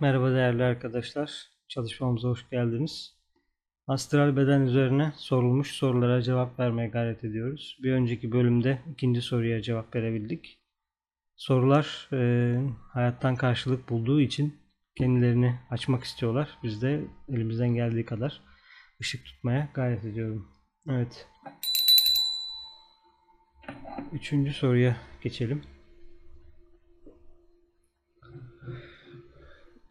Merhaba değerli arkadaşlar. Çalışmamıza hoş geldiniz. Astral beden üzerine sorulmuş sorulara cevap vermeye gayret ediyoruz. Bir önceki bölümde ikinci soruya cevap verebildik. Sorular e, hayattan karşılık bulduğu için kendilerini açmak istiyorlar. Biz de elimizden geldiği kadar ışık tutmaya gayret ediyorum. Evet. Üçüncü soruya geçelim.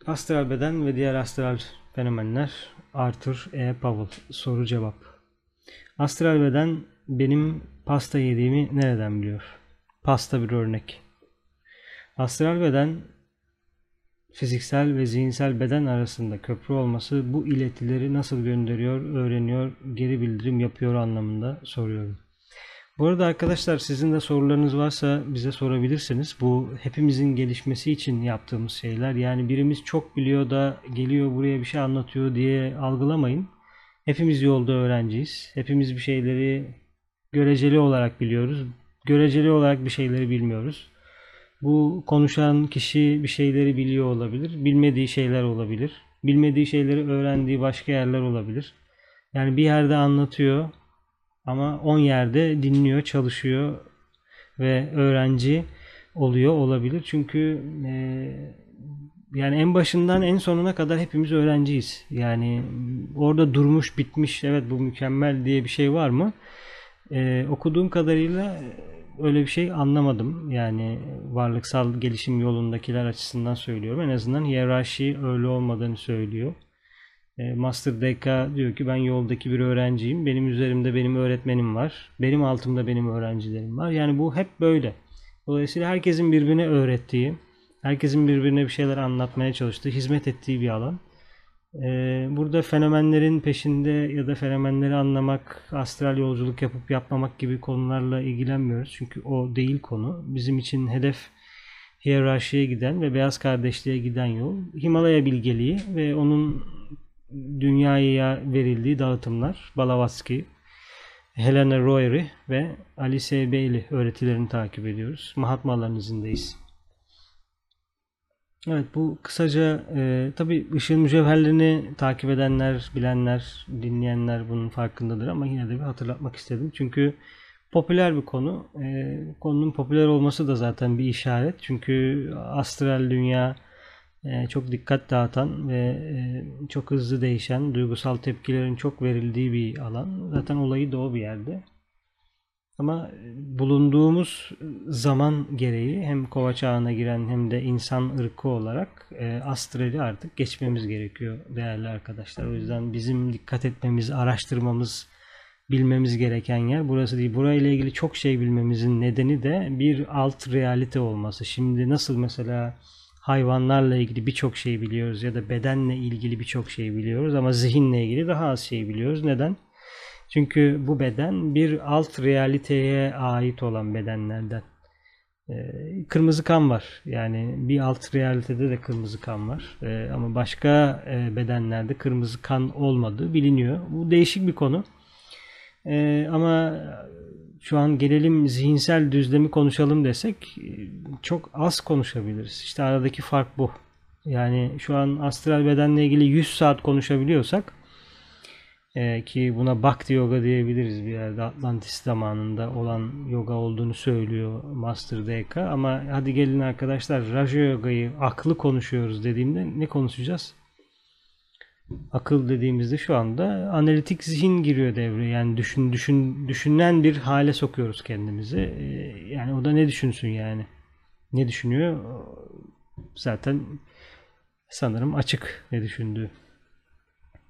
Astral beden ve diğer astral fenomenler Arthur E. Powell soru cevap. Astral beden benim pasta yediğimi nereden biliyor? Pasta bir örnek. Astral beden fiziksel ve zihinsel beden arasında köprü olması bu iletileri nasıl gönderiyor, öğreniyor, geri bildirim yapıyor anlamında soruyorum. Bu arada arkadaşlar sizin de sorularınız varsa bize sorabilirsiniz. Bu hepimizin gelişmesi için yaptığımız şeyler. Yani birimiz çok biliyor da geliyor buraya bir şey anlatıyor diye algılamayın. Hepimiz yolda öğrenciyiz. Hepimiz bir şeyleri göreceli olarak biliyoruz. Göreceli olarak bir şeyleri bilmiyoruz. Bu konuşan kişi bir şeyleri biliyor olabilir. Bilmediği şeyler olabilir. Bilmediği şeyleri öğrendiği başka yerler olabilir. Yani bir yerde anlatıyor ama 10 yerde dinliyor, çalışıyor ve öğrenci oluyor olabilir. Çünkü e, yani en başından en sonuna kadar hepimiz öğrenciyiz. Yani orada durmuş, bitmiş, evet bu mükemmel diye bir şey var mı? E, okuduğum kadarıyla öyle bir şey anlamadım. Yani varlıksal gelişim yolundakiler açısından söylüyorum. En azından hiyerarşi öyle olmadığını söylüyor. E, Master DK diyor ki ben yoldaki bir öğrenciyim. Benim üzerimde benim öğretmenim var. Benim altımda benim öğrencilerim var. Yani bu hep böyle. Dolayısıyla herkesin birbirine öğrettiği, herkesin birbirine bir şeyler anlatmaya çalıştığı, hizmet ettiği bir alan. E, burada fenomenlerin peşinde ya da fenomenleri anlamak, astral yolculuk yapıp yapmamak gibi konularla ilgilenmiyoruz. Çünkü o değil konu. Bizim için hedef hiyerarşiye giden ve beyaz kardeşliğe giden yol. Himalaya bilgeliği ve onun dünyaya verildiği dağıtımlar Blavatsky, Helena Royery ve Alice Bailey öğretilerini takip ediyoruz. Mahatmaların izindeyiz. Evet bu kısaca e, tabi ışığın mücevherlerini takip edenler, bilenler, dinleyenler bunun farkındadır ama yine de bir hatırlatmak istedim. Çünkü popüler bir konu. E, konunun popüler olması da zaten bir işaret. Çünkü astral dünya çok dikkat dağıtan ve e, çok hızlı değişen, duygusal tepkilerin çok verildiği bir alan. Zaten olayı da o bir yerde. Ama bulunduğumuz zaman gereği hem kova çağına giren hem de insan ırkı olarak e, astrali artık geçmemiz gerekiyor değerli arkadaşlar. O yüzden bizim dikkat etmemiz, araştırmamız, bilmemiz gereken yer burası değil. Burayla ilgili çok şey bilmemizin nedeni de bir alt realite olması. Şimdi nasıl mesela hayvanlarla ilgili birçok şey biliyoruz ya da bedenle ilgili birçok şey biliyoruz ama zihinle ilgili daha az şey biliyoruz. Neden? Çünkü bu beden bir alt realiteye ait olan bedenlerden. Ee, kırmızı kan var. Yani bir alt realitede de kırmızı kan var. Ee, ama başka e, bedenlerde kırmızı kan olmadığı biliniyor. Bu değişik bir konu. Ee, ama şu an gelelim zihinsel düzlemi konuşalım desek çok az konuşabiliriz. İşte aradaki fark bu. Yani şu an astral bedenle ilgili 100 saat konuşabiliyorsak e, ki buna Bhakti Yoga diyebiliriz bir yerde Atlantis zamanında olan yoga olduğunu söylüyor Master DK ama hadi gelin arkadaşlar Raja Yoga'yı aklı konuşuyoruz dediğimde ne konuşacağız? Akıl dediğimizde şu anda analitik zihin giriyor devreye. Yani düşün düşün düşünen bir hale sokuyoruz kendimizi. Ee, yani o da ne düşünsün yani? Ne düşünüyor? Zaten sanırım açık ne düşündüğü.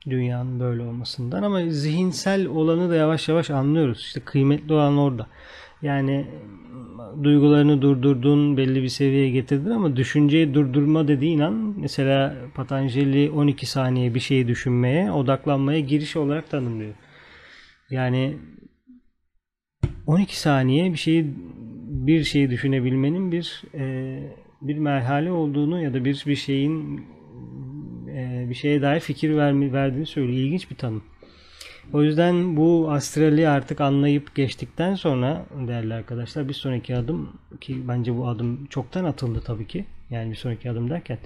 Dünyanın böyle olmasından ama zihinsel olanı da yavaş yavaş anlıyoruz. İşte kıymetli olan orada. Yani duygularını durdurdun, belli bir seviyeye getirdin ama düşünceyi durdurma dediğin an mesela Patanjali 12 saniye bir şeyi düşünmeye, odaklanmaya giriş olarak tanımlıyor. Yani 12 saniye bir şeyi bir şeyi düşünebilmenin bir e, bir merhale olduğunu ya da bir bir şeyin e, bir şeye dair fikir vermi, verdiğini söylüyor. İlginç bir tanım. O yüzden bu astrali artık anlayıp geçtikten sonra değerli arkadaşlar bir sonraki adım ki bence bu adım çoktan atıldı tabii ki. Yani bir sonraki adım derken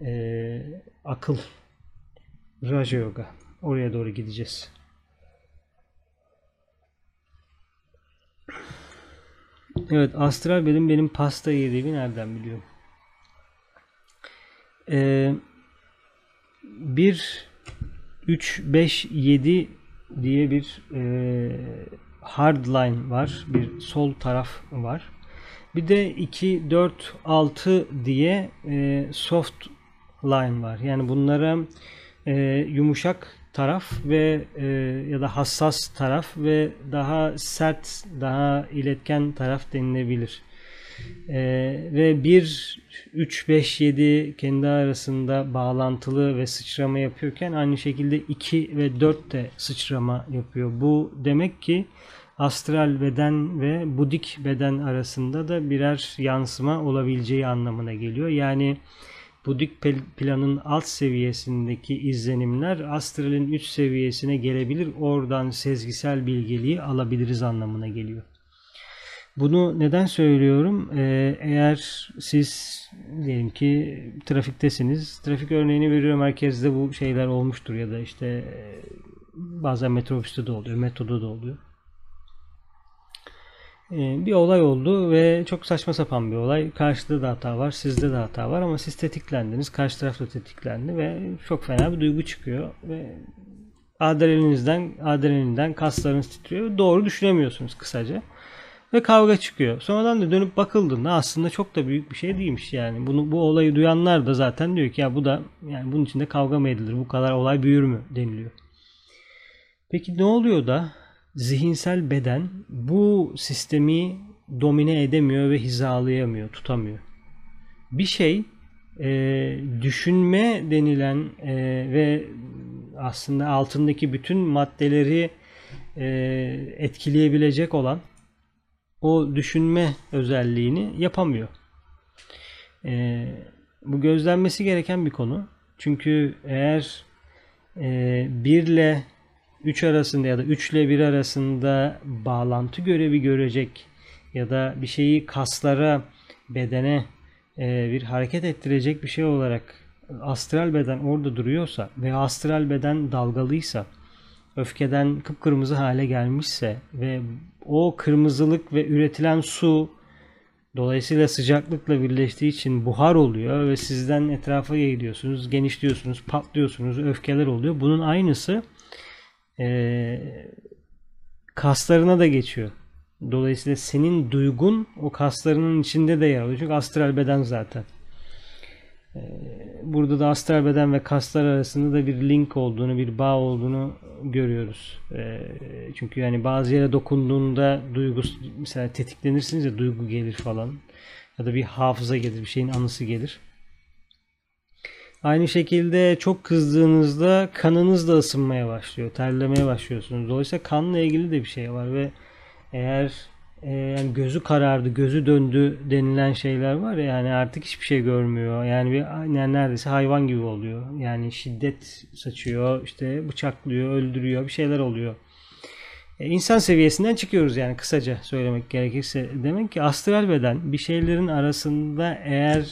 e, akıl Raja Yoga. Oraya doğru gideceğiz. Evet, astral benim benim pasta yediğimi nereden biliyorum? Ee, 1 3 5 7 diye bir e, hard line var. Bir sol taraf var. Bir de 2 4 6 diye e, soft line var. Yani bunlara e, yumuşak taraf ve e, ya da hassas taraf ve daha sert, daha iletken taraf denilebilir. E, ve 1, 3, 5, 7 kendi arasında bağlantılı ve sıçrama yapıyorken aynı şekilde 2 ve 4 de sıçrama yapıyor. Bu demek ki astral beden ve budik beden arasında da birer yansıma olabileceği anlamına geliyor. Yani Budik planın alt seviyesindeki izlenimler astralin üst seviyesine gelebilir. Oradan sezgisel bilgeliği alabiliriz anlamına geliyor. Bunu neden söylüyorum? Ee, eğer siz diyelim ki trafiktesiniz. Trafik örneğini veriyorum. Merkezde bu şeyler olmuştur ya da işte e, bazen metrobüste de oluyor, metroda da oluyor. Ee, bir olay oldu ve çok saçma sapan bir olay. Karşıda da hata var, sizde de hata var ama siz tetiklendiniz, karşı taraf da tetiklendi ve çok fena bir duygu çıkıyor ve adrenalininizden, adrenalinden kaslarınız titriyor. Doğru düşünemiyorsunuz kısaca. Ve kavga çıkıyor. Sonradan da dönüp bakıldığında aslında çok da büyük bir şey değilmiş yani. Bunu bu olayı duyanlar da zaten diyor ki ya bu da yani bunun içinde kavga mı edilir? Bu kadar olay büyür mü deniliyor. Peki ne oluyor da zihinsel beden bu sistemi domine edemiyor ve hizalayamıyor, tutamıyor. Bir şey e, düşünme denilen e, ve aslında altındaki bütün maddeleri e, etkileyebilecek olan o düşünme özelliğini yapamıyor. E, bu gözlenmesi gereken bir konu. Çünkü eğer e, birle 3 arasında ya da 3 ile 1 arasında bağlantı görevi görecek ya da bir şeyi kaslara, bedene e, bir hareket ettirecek bir şey olarak astral beden orada duruyorsa ve astral beden dalgalıysa, öfkeden kıpkırmızı hale gelmişse ve o kırmızılık ve üretilen su dolayısıyla sıcaklıkla birleştiği için buhar oluyor ve sizden etrafa yayılıyorsunuz, genişliyorsunuz, patlıyorsunuz, öfkeler oluyor. Bunun aynısı e, kaslarına da geçiyor. Dolayısıyla senin duygun o kaslarının içinde de yer alıyor. Çünkü astral beden zaten. E, burada da astral beden ve kaslar arasında da bir link olduğunu, bir bağ olduğunu görüyoruz. E, çünkü yani bazı yere dokunduğunda duygu mesela tetiklenirsiniz ya duygu gelir falan. Ya da bir hafıza gelir, bir şeyin anısı gelir. Aynı şekilde çok kızdığınızda kanınız da ısınmaya başlıyor. Terlemeye başlıyorsunuz. Dolayısıyla kanla ilgili de bir şey var ve eğer e, yani gözü karardı, gözü döndü denilen şeyler var ya yani artık hiçbir şey görmüyor. Yani bir yani neredeyse hayvan gibi oluyor. Yani şiddet saçıyor, işte bıçaklıyor, öldürüyor, bir şeyler oluyor. E, insan seviyesinden çıkıyoruz yani kısaca söylemek gerekirse. Demek ki astral beden bir şeylerin arasında eğer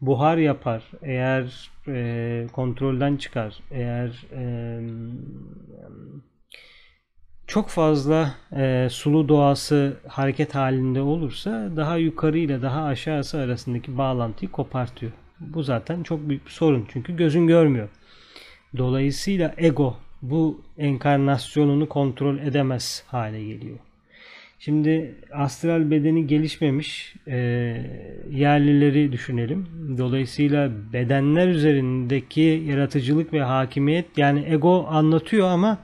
buhar yapar, eğer e, kontrolden çıkar, eğer e, çok fazla e, sulu doğası hareket halinde olursa daha yukarı ile daha aşağısı arasındaki bağlantıyı kopartıyor. Bu zaten çok büyük bir sorun çünkü gözün görmüyor. Dolayısıyla ego bu enkarnasyonunu kontrol edemez hale geliyor. Şimdi astral bedeni gelişmemiş e, yerlileri düşünelim. Dolayısıyla bedenler üzerindeki yaratıcılık ve hakimiyet yani ego anlatıyor ama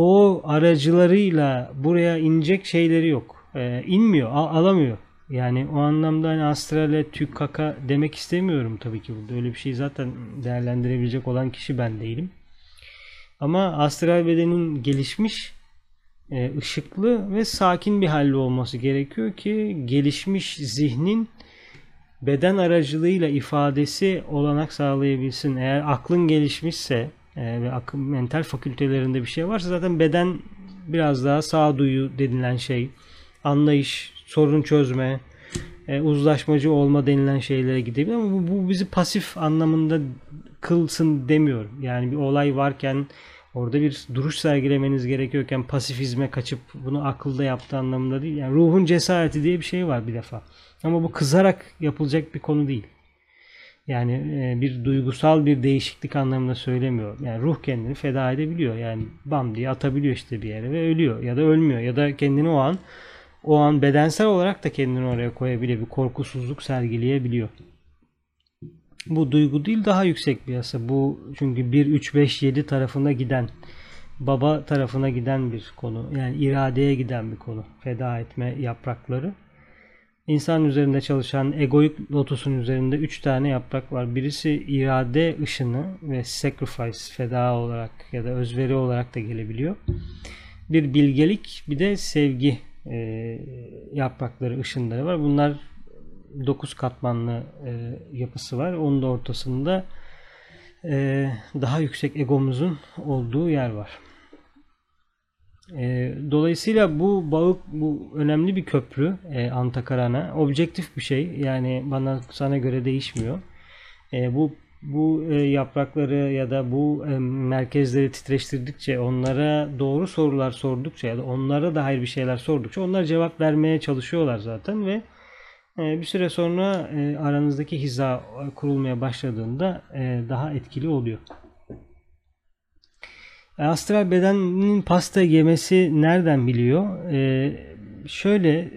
o aracılarıyla buraya inecek şeyleri yok. E, inmiyor, al, alamıyor. Yani o anlamda hani astrale tük kaka demek istemiyorum tabii ki burada. Öyle bir şey zaten değerlendirebilecek olan kişi ben değilim. Ama astral bedenin gelişmiş e, ışıklı ve sakin bir halde olması gerekiyor ki gelişmiş zihnin beden aracılığıyla ifadesi olanak sağlayabilsin. Eğer aklın gelişmişse e, ve akıl, mental fakültelerinde bir şey varsa zaten beden biraz daha sağduyu denilen şey, anlayış, sorun çözme, e, uzlaşmacı olma denilen şeylere gidebilir ama bu, bu bizi pasif anlamında kılsın demiyorum. Yani bir olay varken orada bir duruş sergilemeniz gerekiyorken pasifizme kaçıp bunu akılda yaptığı anlamında değil. Yani ruhun cesareti diye bir şey var bir defa. Ama bu kızarak yapılacak bir konu değil. Yani e, bir duygusal bir değişiklik anlamında söylemiyorum. Yani ruh kendini feda edebiliyor. Yani bam diye atabiliyor işte bir yere ve ölüyor ya da ölmüyor ya da kendini o an o an bedensel olarak da kendini oraya koyabiliyor. Bir korkusuzluk sergileyebiliyor. Bu duygu değil daha yüksek bir yasa. Bu çünkü 1 3 5 7 tarafına giden baba tarafına giden bir konu. Yani iradeye giden bir konu. Feda etme yaprakları. İnsan üzerinde çalışan egoik lotusun üzerinde 3 tane yaprak var. Birisi irade ışını ve sacrifice feda olarak ya da özveri olarak da gelebiliyor. Bir bilgelik bir de sevgi e, yaprakları ışınları var. Bunlar 9 katmanlı e, yapısı var. Onun da ortasında e, daha yüksek egomuzun olduğu yer var. E, dolayısıyla bu bağı bu önemli bir köprü e, Antakarana. Objektif bir şey. Yani bana sana göre değişmiyor. E, bu bu e, yaprakları ya da bu e, merkezleri titreştirdikçe, onlara doğru sorular sordukça ya da onlara dair bir şeyler sordukça onlar cevap vermeye çalışıyorlar zaten ve e, bir süre sonra e, aranızdaki hiza kurulmaya başladığında e, daha etkili oluyor. E, astral bedenin pasta yemesi nereden biliyor? E, şöyle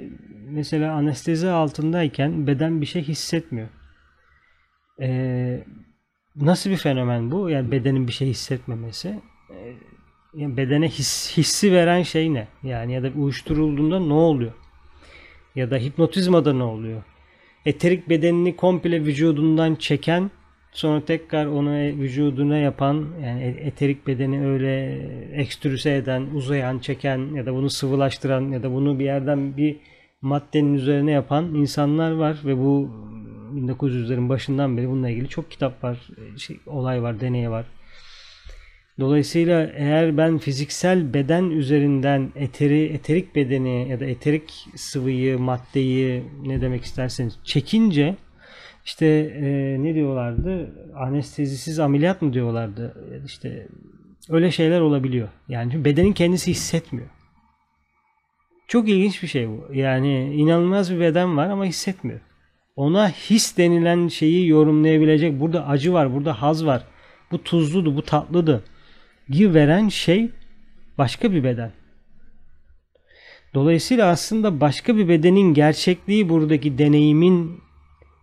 mesela anestezi altındayken beden bir şey hissetmiyor. E, nasıl bir fenomen bu? Yani bedenin bir şey hissetmemesi. E, yani bedene his, hissi veren şey ne? Yani ya da uyuşturulduğunda ne oluyor? Ya da hipnotizmada ne oluyor? Eterik bedenini komple vücudundan çeken sonra tekrar onu e, vücuduna yapan yani e, eterik bedeni öyle ekstrüse eden, uzayan, çeken ya da bunu sıvılaştıran ya da bunu bir yerden bir maddenin üzerine yapan insanlar var ve bu 1900'lerin başından beri bununla ilgili çok kitap var, e, şey, olay var, deney var. Dolayısıyla eğer ben fiziksel beden üzerinden eteri, eterik bedeni ya da eterik sıvıyı, maddeyi ne demek isterseniz çekince işte e, ne diyorlardı? Anestezisiz ameliyat mı diyorlardı? İşte öyle şeyler olabiliyor. Yani bedenin kendisi hissetmiyor. Çok ilginç bir şey bu. Yani inanılmaz bir beden var ama hissetmiyor. Ona his denilen şeyi yorumlayabilecek. Burada acı var, burada haz var. Bu tuzludu, bu tatlıdı gi veren şey başka bir beden. Dolayısıyla aslında başka bir bedenin gerçekliği buradaki deneyimin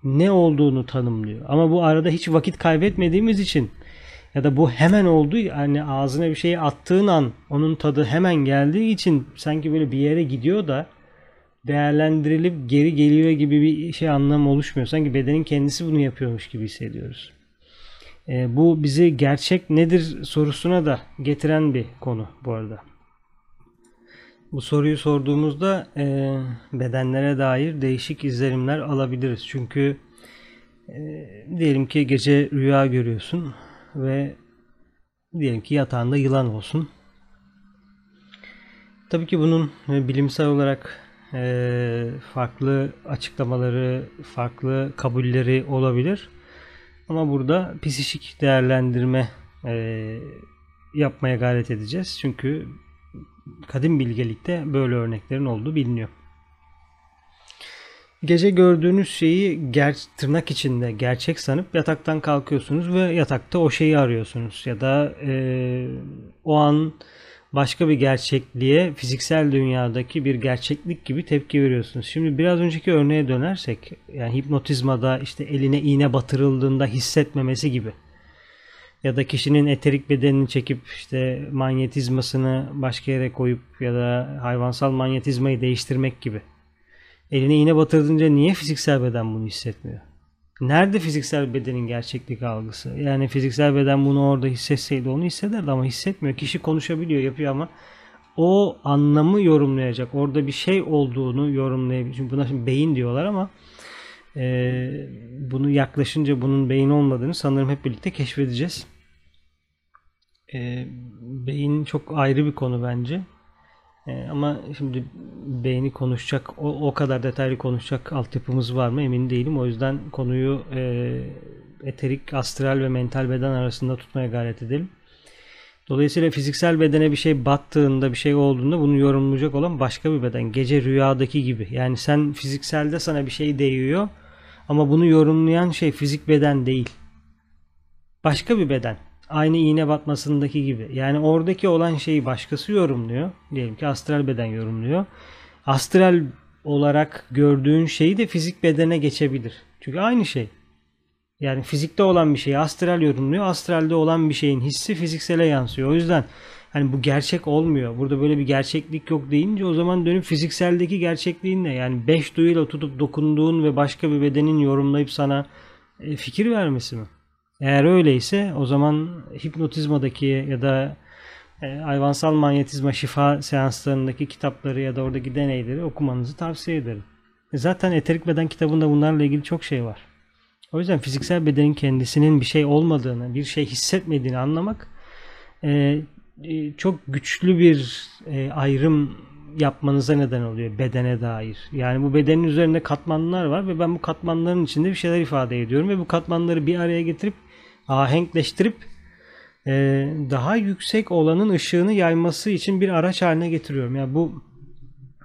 ne olduğunu tanımlıyor. Ama bu arada hiç vakit kaybetmediğimiz için ya da bu hemen oldu yani ağzına bir şey attığın an onun tadı hemen geldiği için sanki böyle bir yere gidiyor da değerlendirilip geri geliyor gibi bir şey anlam oluşmuyor. Sanki bedenin kendisi bunu yapıyormuş gibi hissediyoruz. E, bu bizi gerçek nedir sorusuna da getiren bir konu bu arada. Bu soruyu sorduğumuzda e, bedenlere dair değişik izlenimler alabiliriz. Çünkü e, diyelim ki gece rüya görüyorsun ve diyelim ki yatağında yılan olsun. Tabii ki bunun e, bilimsel olarak e, farklı açıklamaları, farklı kabulleri olabilir. Ama burada psişik değerlendirme e, yapmaya gayret edeceğiz. Çünkü kadim bilgelikte böyle örneklerin olduğu biliniyor. Gece gördüğünüz şeyi ger tırnak içinde gerçek sanıp yataktan kalkıyorsunuz ve yatakta o şeyi arıyorsunuz. Ya da e, o an başka bir gerçekliğe fiziksel dünyadaki bir gerçeklik gibi tepki veriyorsunuz. Şimdi biraz önceki örneğe dönersek yani hipnotizmada işte eline iğne batırıldığında hissetmemesi gibi ya da kişinin eterik bedenini çekip işte manyetizmasını başka yere koyup ya da hayvansal manyetizmayı değiştirmek gibi. Eline iğne batırdığında niye fiziksel beden bunu hissetmiyor? Nerede fiziksel bedenin gerçeklik algısı? Yani fiziksel beden bunu orada hissetseydi onu hissederdi ama hissetmiyor. Kişi konuşabiliyor, yapıyor ama o anlamı yorumlayacak. Orada bir şey olduğunu yorumlayabilir. Çünkü buna şimdi beyin diyorlar ama e, bunu yaklaşınca bunun beyin olmadığını sanırım hep birlikte keşfedeceğiz. E, beyin çok ayrı bir konu bence. E, ama şimdi beyni konuşacak, o, o kadar detaylı konuşacak altyapımız var mı emin değilim. O yüzden konuyu e, eterik, astral ve mental beden arasında tutmaya gayret edelim. Dolayısıyla fiziksel bedene bir şey battığında, bir şey olduğunda bunu yorumlayacak olan başka bir beden. Gece rüyadaki gibi. Yani sen fizikselde sana bir şey değiyor ama bunu yorumlayan şey fizik beden değil. Başka bir beden. Aynı iğne batmasındaki gibi. Yani oradaki olan şeyi başkası yorumluyor. Diyelim ki astral beden yorumluyor. Astral olarak gördüğün şeyi de fizik bedene geçebilir. Çünkü aynı şey. Yani fizikte olan bir şeyi astral yorumluyor. Astralde olan bir şeyin hissi fiziksele yansıyor. O yüzden hani bu gerçek olmuyor. Burada böyle bir gerçeklik yok deyince o zaman dönüp fizikseldeki gerçekliğin ne? Yani beş duyuyla tutup dokunduğun ve başka bir bedenin yorumlayıp sana e, fikir vermesi mi? Eğer öyleyse o zaman hipnotizmadaki ya da e, hayvansal manyetizma şifa seanslarındaki kitapları ya da oradaki deneyleri okumanızı tavsiye ederim. E, zaten Eterik Beden kitabında bunlarla ilgili çok şey var. O yüzden fiziksel bedenin kendisinin bir şey olmadığını, bir şey hissetmediğini anlamak e, e, çok güçlü bir e, ayrım yapmanıza neden oluyor bedene dair. Yani bu bedenin üzerinde katmanlar var ve ben bu katmanların içinde bir şeyler ifade ediyorum ve bu katmanları bir araya getirip ahenkleştirip e, daha yüksek olanın ışığını yayması için bir araç haline getiriyorum. Yani bu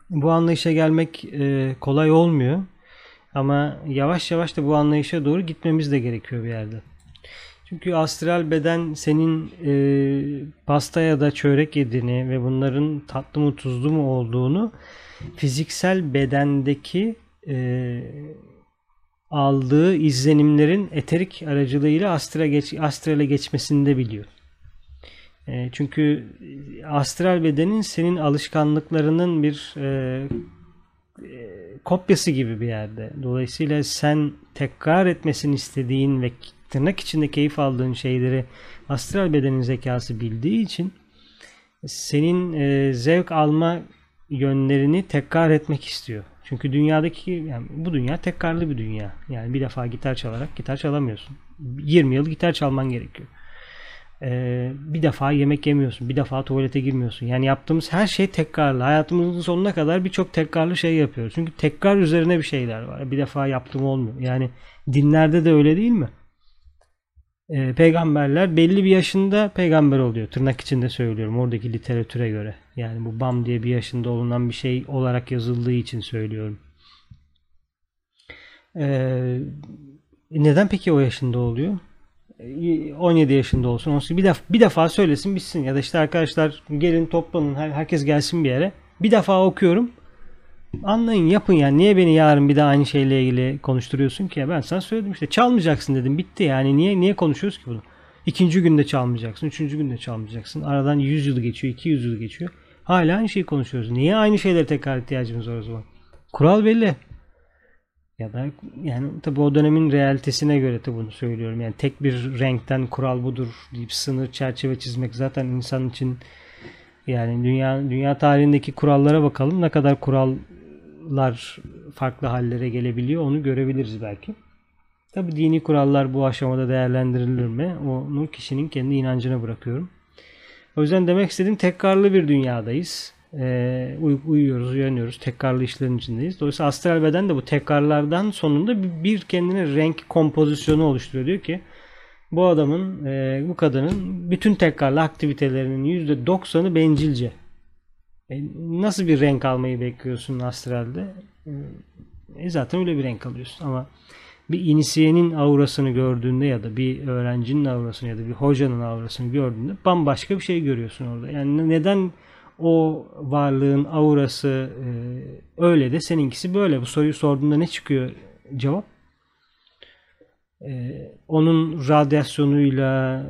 bu anlayışa gelmek e, kolay olmuyor. Ama yavaş yavaş da bu anlayışa doğru gitmemiz de gerekiyor bir yerde. Çünkü astral beden senin e, pasta ya da çörek yediğini ve bunların tatlı mı tuzlu mu olduğunu fiziksel bedendeki e, aldığı izlenimlerin eterik aracılığıyla astral geç, astrale geçmesini de biliyor. E, çünkü astral bedenin senin alışkanlıklarının bir e, e, kopyası gibi bir yerde. Dolayısıyla sen tekrar etmesini istediğin ve tırnak içinde keyif aldığın şeyleri astral bedenin zekası bildiği için senin e, zevk alma yönlerini tekrar etmek istiyor. Çünkü dünyadaki yani bu dünya tekrarlı bir dünya. Yani bir defa gitar çalarak gitar çalamıyorsun. 20 yıl gitar çalman gerekiyor. Ee, bir defa yemek yemiyorsun. Bir defa tuvalete girmiyorsun. Yani yaptığımız her şey tekrarlı. Hayatımızın sonuna kadar birçok tekrarlı şey yapıyoruz. Çünkü tekrar üzerine bir şeyler var. Bir defa yaptığım olmuyor. Yani dinlerde de öyle değil mi? Ee, peygamberler belli bir yaşında peygamber oluyor. Tırnak içinde söylüyorum. Oradaki literatüre göre. Yani bu Bam diye bir yaşında olunan bir şey olarak yazıldığı için söylüyorum. Ee, neden peki o yaşında oluyor? 17 yaşında olsun. 18, bir, defa, bir defa söylesin bitsin. Ya da işte arkadaşlar gelin toplanın. Herkes gelsin bir yere. Bir defa okuyorum. Anlayın yapın yani. Niye beni yarın bir daha aynı şeyle ilgili konuşturuyorsun ki? Ben sana söyledim işte. Çalmayacaksın dedim. Bitti yani. Niye niye konuşuyoruz ki bunu? İkinci günde çalmayacaksın. Üçüncü günde çalmayacaksın. Aradan 100 yıl geçiyor. 200 yıl geçiyor. Hala aynı şeyi konuşuyoruz. Niye aynı şeyleri tekrar ihtiyacımız var o zaman? Kural belli. Ya da yani tabi o dönemin realitesine göre de bunu söylüyorum. Yani tek bir renkten kural budur deyip sınır çerçeve çizmek zaten insan için yani dünya dünya tarihindeki kurallara bakalım ne kadar kurallar farklı hallere gelebiliyor onu görebiliriz belki. Tabi dini kurallar bu aşamada değerlendirilir mi? Onu kişinin kendi inancına bırakıyorum. O yüzden demek istediğim tekrarlı bir dünyadayız e, uy- uyuyoruz, uyanıyoruz. Tekrarlı işlerin içindeyiz. Dolayısıyla astral beden de bu tekrarlardan sonunda bir kendine renk kompozisyonu oluşturuyor. Diyor ki bu adamın, e, bu kadının bütün tekrarlı aktivitelerinin %90'ı bencilce. E, nasıl bir renk almayı bekliyorsun astralde? E, zaten öyle bir renk alıyorsun ama bir inisiyenin aurasını gördüğünde ya da bir öğrencinin aurasını ya da bir hocanın aurasını gördüğünde bambaşka bir şey görüyorsun orada. Yani neden o varlığın aurası e, öyle de seninkisi böyle. Bu soruyu sorduğunda ne çıkıyor cevap? E, onun radyasyonuyla,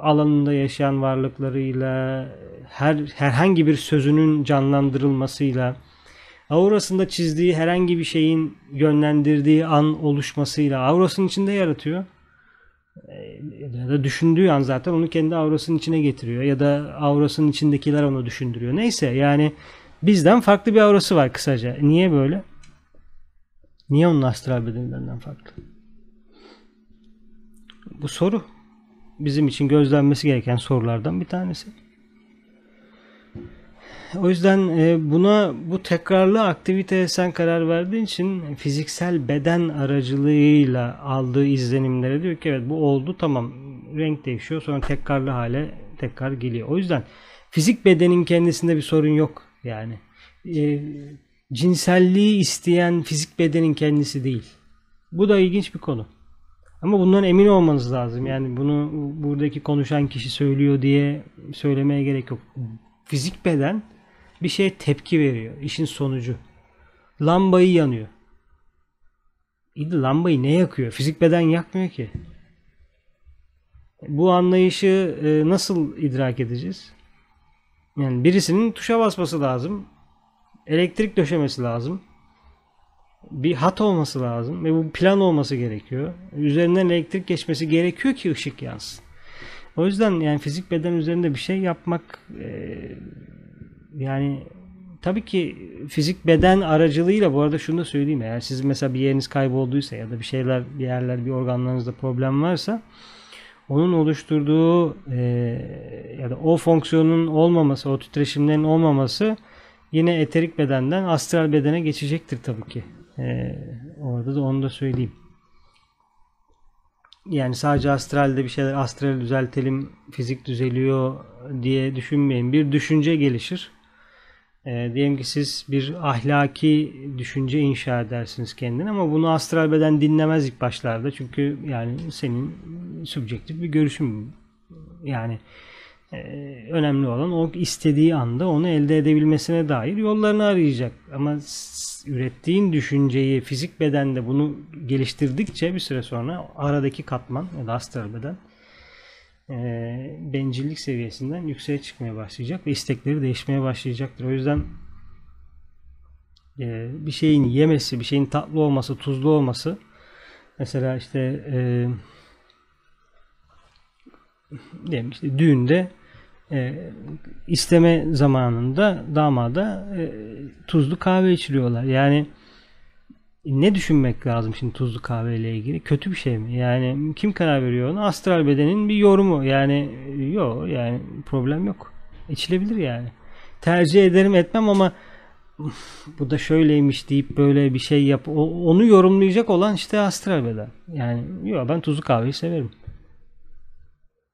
alanında yaşayan varlıklarıyla, her herhangi bir sözünün canlandırılmasıyla, aurasında çizdiği herhangi bir şeyin yönlendirdiği an oluşmasıyla aurasının içinde yaratıyor ya da düşündüğü an zaten onu kendi aurasının içine getiriyor ya da aurasının içindekiler onu düşündürüyor. Neyse yani bizden farklı bir aurası var kısaca. Niye böyle? Niye onun astral bedenlerinden farklı? Bu soru bizim için gözlenmesi gereken sorulardan bir tanesi. O yüzden e, buna bu tekrarlı aktiviteye sen karar verdiğin için fiziksel beden aracılığıyla aldığı izlenimlere diyor ki evet bu oldu tamam renk değişiyor sonra tekrarlı hale tekrar geliyor. O yüzden fizik bedenin kendisinde bir sorun yok yani. E, cinselliği isteyen fizik bedenin kendisi değil. Bu da ilginç bir konu. Ama bundan emin olmanız lazım. Yani bunu buradaki konuşan kişi söylüyor diye söylemeye gerek yok. Fizik beden bir şeye tepki veriyor. İşin sonucu. Lambayı yanıyor. İyi lambayı ne yakıyor? Fizik beden yakmıyor ki. Bu anlayışı e, nasıl idrak edeceğiz? Yani birisinin tuşa basması lazım. Elektrik döşemesi lazım. Bir hat olması lazım ve bu plan olması gerekiyor. Üzerinden elektrik geçmesi gerekiyor ki ışık yansın. O yüzden yani fizik beden üzerinde bir şey yapmak e, yani tabii ki fizik beden aracılığıyla bu arada şunu da söyleyeyim. Eğer sizin mesela bir yeriniz kaybolduysa ya da bir şeyler bir yerler bir organlarınızda problem varsa onun oluşturduğu e, ya da o fonksiyonun olmaması, o titreşimlerin olmaması yine eterik bedenden astral bedene geçecektir tabii ki. E, orada da onu da söyleyeyim. Yani sadece astralde bir şeyler astral düzeltelim, fizik düzeliyor diye düşünmeyin. Bir düşünce gelişir. E, diyelim ki siz bir ahlaki düşünce inşa edersiniz kendine ama bunu astral beden dinlemez ilk başlarda. Çünkü yani senin subjektif bir görüşün. Yani e, önemli olan o istediği anda onu elde edebilmesine dair yollarını arayacak. Ama ürettiğin düşünceyi fizik bedende bunu geliştirdikçe bir süre sonra aradaki katman ya da astral beden e, bencillik seviyesinden yükseğe çıkmaya başlayacak ve istekleri değişmeye başlayacaktır. O yüzden e, bir şeyin yemesi, bir şeyin tatlı olması, tuzlu olması mesela işte e, düğünde e, isteme zamanında damada e, tuzlu kahve içiliyorlar. Yani ne düşünmek lazım şimdi tuzlu kahve ile ilgili? Kötü bir şey mi? Yani kim karar veriyor onu? Astral bedenin bir yorumu. Yani yok yani problem yok. İçilebilir yani. Tercih ederim etmem ama bu da şöyleymiş deyip böyle bir şey yap onu yorumlayacak olan işte astral beden. Yani yok ben tuzlu kahveyi severim.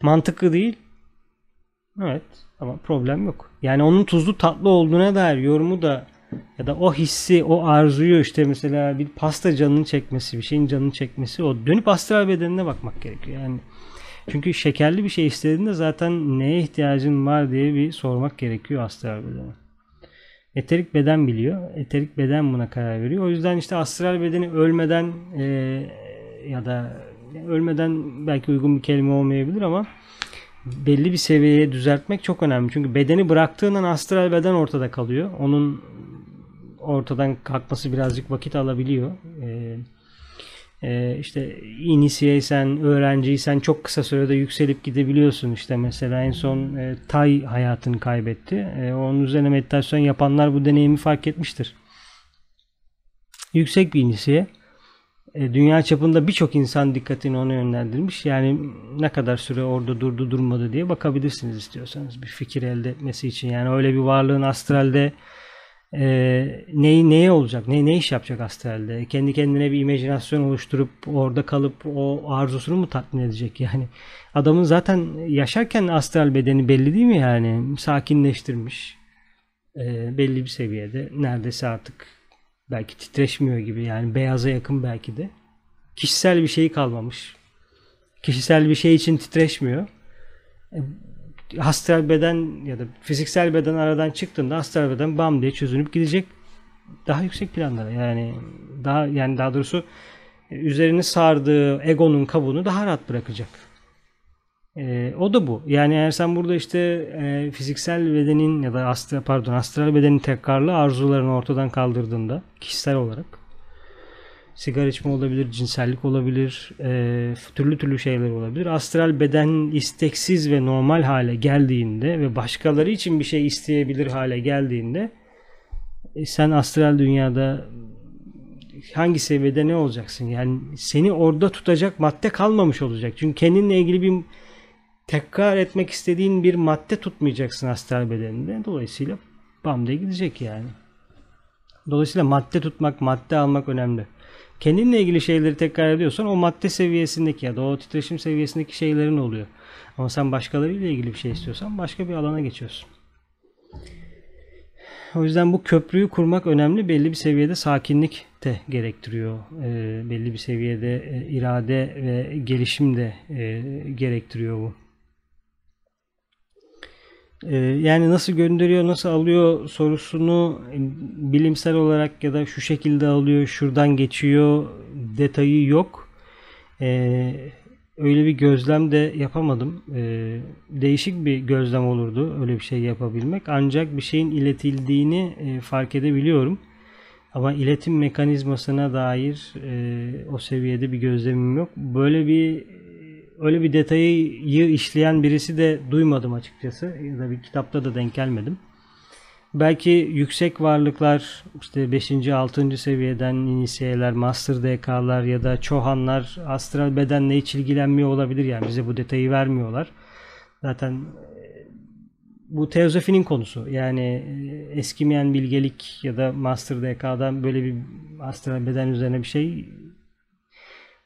Mantıklı değil. Evet ama problem yok. Yani onun tuzlu tatlı olduğuna dair yorumu da ya da o hissi, o arzuyu işte mesela bir pasta canını çekmesi, bir şeyin canını çekmesi o dönüp astral bedenine bakmak gerekiyor. Yani çünkü şekerli bir şey istediğinde zaten neye ihtiyacın var diye bir sormak gerekiyor astral bedene. Eterik beden biliyor. Eterik beden buna karar veriyor. O yüzden işte astral bedeni ölmeden e, ya da ölmeden belki uygun bir kelime olmayabilir ama belli bir seviyeye düzeltmek çok önemli. Çünkü bedeni bıraktığından astral beden ortada kalıyor. Onun ortadan kalkması birazcık vakit alabiliyor. Ee, e, işte inisiyeysen, öğrenciysen çok kısa sürede yükselip gidebiliyorsun. İşte mesela en son e, Tay hayatını kaybetti. E, onun üzerine meditasyon yapanlar bu deneyimi fark etmiştir. Yüksek bir inisiye. E, dünya çapında birçok insan dikkatini ona yönlendirmiş. Yani ne kadar süre orada durdu durmadı diye bakabilirsiniz istiyorsanız bir fikir elde etmesi için. Yani öyle bir varlığın astralde e, neyi neye olacak, ne ne iş yapacak astralde? Kendi kendine bir imajinasyon oluşturup orada kalıp o arzusunu mu tatmin edecek? Yani adamın zaten yaşarken astral bedeni belli değil mi yani? Sakinleştirmiş. E, belli bir seviyede neredeyse artık belki titreşmiyor gibi yani beyaza yakın belki de. Kişisel bir şey kalmamış. Kişisel bir şey için titreşmiyor. E, astral beden ya da fiziksel beden aradan çıktığında astral beden bam diye çözünüp gidecek daha yüksek planlara yani daha yani daha doğrusu e, üzerini sardığı egonun kabuğunu daha rahat bırakacak. E, o da bu. Yani eğer sen burada işte e, fiziksel bedenin ya da astral pardon astral bedenin tekrarlı arzularını ortadan kaldırdığında kişisel olarak sigara içme olabilir, cinsellik olabilir, e, türlü türlü şeyler olabilir. Astral beden isteksiz ve normal hale geldiğinde ve başkaları için bir şey isteyebilir hale geldiğinde e, sen astral dünyada hangi seviyede ne olacaksın? Yani seni orada tutacak madde kalmamış olacak. Çünkü kendinle ilgili bir tekrar etmek istediğin bir madde tutmayacaksın astral bedeninde. Dolayısıyla bam diye gidecek yani. Dolayısıyla madde tutmak, madde almak önemli. Kendinle ilgili şeyleri tekrar ediyorsan o madde seviyesindeki ya da o titreşim seviyesindeki şeylerin oluyor. Ama sen başkalarıyla ilgili bir şey istiyorsan başka bir alana geçiyorsun. O yüzden bu köprüyü kurmak önemli. Belli bir seviyede sakinlik de gerektiriyor. E, belli bir seviyede e, irade ve gelişim de e, gerektiriyor bu. E, yani nasıl gönderiyor, nasıl alıyor sorusunu bilimsel olarak ya da şu şekilde alıyor, şuradan geçiyor detayı yok. E, öyle bir gözlem de yapamadım. Ee, değişik bir gözlem olurdu öyle bir şey yapabilmek. Ancak bir şeyin iletildiğini e, fark edebiliyorum. Ama iletim mekanizmasına dair e, o seviyede bir gözlemim yok. Böyle bir öyle bir detayı işleyen birisi de duymadım açıkçası. Ya da bir kitapta da denk gelmedim. Belki yüksek varlıklar işte 5. 6. seviyeden inisiyeler, master DK'lar ya da çohanlar astral bedenle hiç ilgilenmiyor olabilir yani bize bu detayı vermiyorlar. Zaten e, bu teozofinin konusu. Yani e, eskimeyen bilgelik ya da master DK'dan böyle bir astral beden üzerine bir şey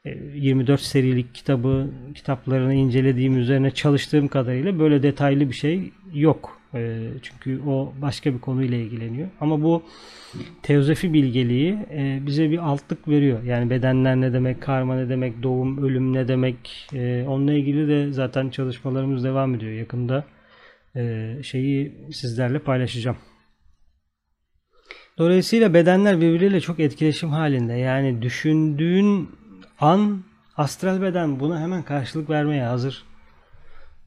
24 e, serilik kitabı kitaplarını incelediğim üzerine çalıştığım kadarıyla böyle detaylı bir şey yok. E, çünkü o başka bir konuyla ilgileniyor. Ama bu teozofi bilgeliği e, bize bir altlık veriyor. Yani bedenler ne demek, karma ne demek, doğum, ölüm ne demek. Onunla ilgili de zaten çalışmalarımız devam ediyor. Yakında şeyi sizlerle paylaşacağım. Dolayısıyla bedenler birbiriyle çok etkileşim halinde. Yani düşündüğün an astral beden buna hemen karşılık vermeye hazır.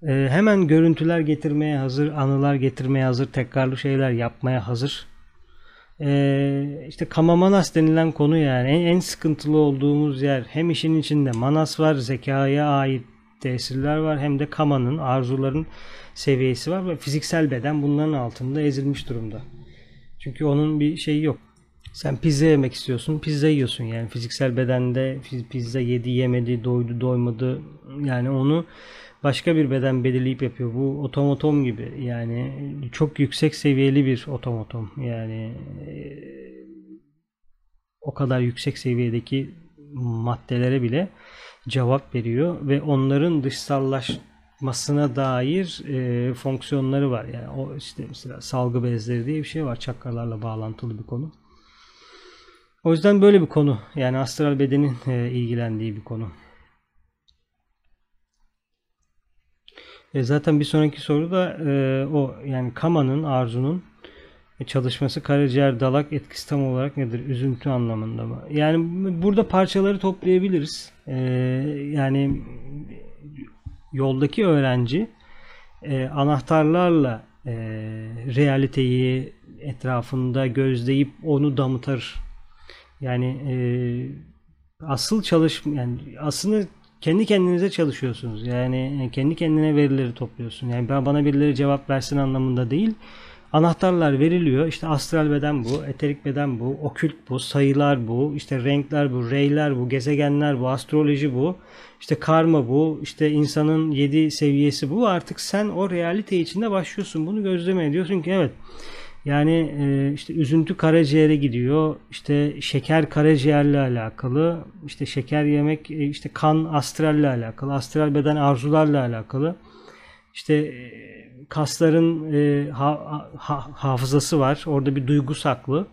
Ee, hemen görüntüler getirmeye hazır, anılar getirmeye hazır, tekrarlı şeyler yapmaya hazır. Ee, işte Kamamanas denilen konu yani en, en sıkıntılı olduğumuz yer hem işin içinde manas var, zekaya ait tesirler var hem de kamanın, arzuların seviyesi var ve fiziksel beden bunların altında ezilmiş durumda. Çünkü onun bir şeyi yok. Sen pizza yemek istiyorsun, pizza yiyorsun yani fiziksel bedende pizza yedi yemedi, doydu doymadı yani onu başka bir beden belirleyip yapıyor. Bu otomatom gibi yani çok yüksek seviyeli bir otomatom. Yani e, o kadar yüksek seviyedeki maddelere bile cevap veriyor ve onların dışsallaşmasına dair e, fonksiyonları var. Yani o işte mesela salgı bezleri diye bir şey var. Çakralarla bağlantılı bir konu. O yüzden böyle bir konu. Yani astral bedenin e, ilgilendiği bir konu. E zaten bir sonraki soru da e, o yani Kama'nın arzunun çalışması karaciğer dalak etkisi tam olarak nedir? Üzüntü anlamında mı? Yani burada parçaları toplayabiliriz. E, yani yoldaki öğrenci e, anahtarlarla e, realiteyi etrafında gözleyip onu damıtır. Yani e, asıl çalışma yani aslında kendi kendinize çalışıyorsunuz. Yani e, kendi kendine verileri topluyorsun. Yani bana birileri cevap versin anlamında değil. Anahtarlar veriliyor. İşte astral beden bu, eterik beden bu, okült bu, sayılar bu, işte renkler bu, reyler bu, gezegenler bu, astroloji bu, işte karma bu, işte insanın yedi seviyesi bu. Artık sen o realite içinde başlıyorsun. Bunu gözlemeye diyorsun ki evet yani e, işte üzüntü karaciğere gidiyor. İşte şeker karaciğerle alakalı. işte şeker yemek e, işte kan astralle alakalı. Astral beden arzularla alakalı. İşte e, kasların ha, ha, hafızası var. Orada bir duygu saklı.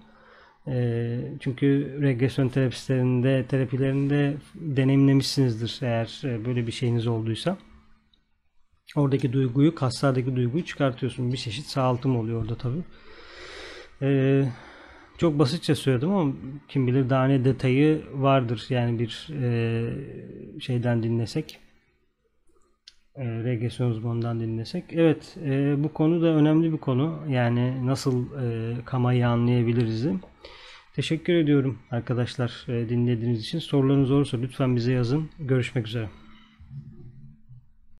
Çünkü regresyon terapistlerinde, terapilerinde deneyimlemişsinizdir eğer böyle bir şeyiniz olduysa. Oradaki duyguyu, kaslardaki duyguyu çıkartıyorsun. Bir çeşit sağaltım oluyor orada tabii. Ee, çok basitçe söyledim ama kim bilir daha ne detayı vardır yani bir e, şeyden dinlesek e, regresyon uzmanından dinlesek. Evet e, bu konu da önemli bir konu. Yani nasıl e, kamayı anlayabiliriz. Teşekkür ediyorum arkadaşlar e, dinlediğiniz için. Sorularınız olursa lütfen bize yazın. Görüşmek üzere.